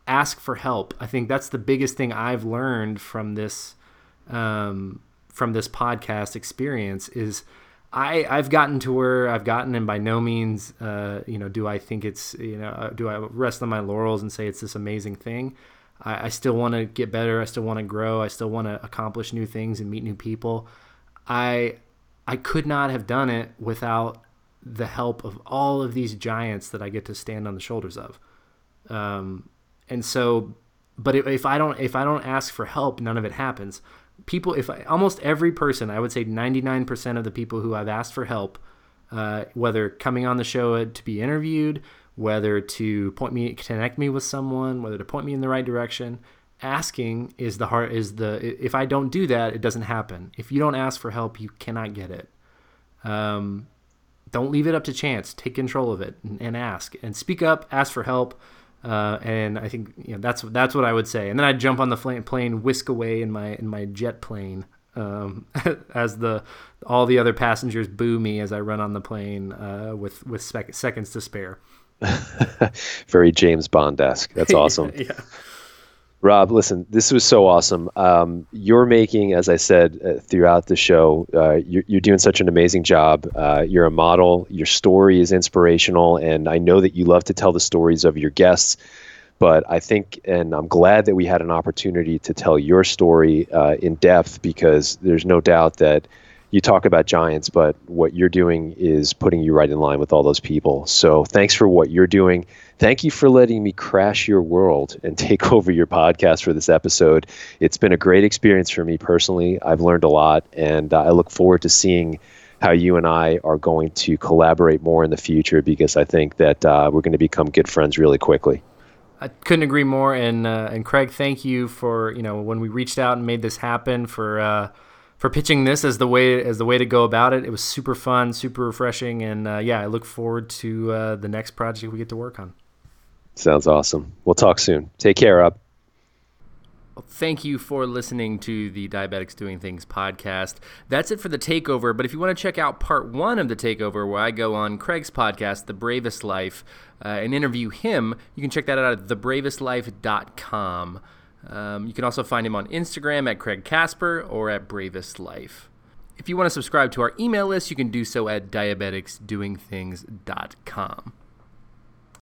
ask for help. I think that's the biggest thing I've learned from this. Um, from this podcast experience is I, I've gotten to where I've gotten, and by no means, uh, you know, do I think it's, you know, uh, do I rest on my laurels and say it's this amazing thing? I, I still want to get better. I still want to grow. I still want to accomplish new things and meet new people. I I could not have done it without the help of all of these giants that I get to stand on the shoulders of. Um, and so, but if I don't if I don't ask for help, none of it happens. people, if I, almost every person, I would say 99% of the people who I've asked for help, uh, whether coming on the show to be interviewed, whether to point me, connect me with someone, whether to point me in the right direction, asking is the heart is the if i don't do that it doesn't happen. If you don't ask for help you cannot get it. Um, don't leave it up to chance. Take control of it and, and ask. And speak up ask for help. Uh, and i think you know that's that's what i would say. And then i'd jump on the plane whisk away in my in my jet plane um, as the all the other passengers boo me as i run on the plane uh, with with sec- seconds to spare very james bond-esque that's awesome yeah Rob, listen, this was so awesome. Um, you're making, as I said uh, throughout the show, uh, you're, you're, doing such an amazing job. Uh, you're a model. Your story is inspirational, and I know that you love to tell the stories of your guests. But I think, and I'm glad that we had an opportunity to tell your story uh, in depth because there's no doubt that you talk about giants, but what you're doing is putting you right in line with all those people. So thanks for what you're doing. Thank you for letting me crash your world and take over your podcast for this episode. It's been a great experience for me personally. I've learned a lot, and uh, I look forward to seeing how you and I are going to collaborate more in the future because I think that uh, we're going to become good friends really quickly. I couldn't agree more. And uh, and Craig, thank you for you know when we reached out and made this happen for uh, for pitching this as the way as the way to go about it. It was super fun, super refreshing, and uh, yeah, I look forward to uh, the next project we get to work on. Sounds awesome. We'll talk soon. Take care, Rob. Well, thank you for listening to the Diabetics Doing Things podcast. That's it for the takeover. But if you want to check out part one of the takeover, where I go on Craig's podcast, The Bravest Life, uh, and interview him, you can check that out at thebravestlife.com. Um, you can also find him on Instagram at Craig Casper or at Bravest Life. If you want to subscribe to our email list, you can do so at diabeticsdoingthings.com.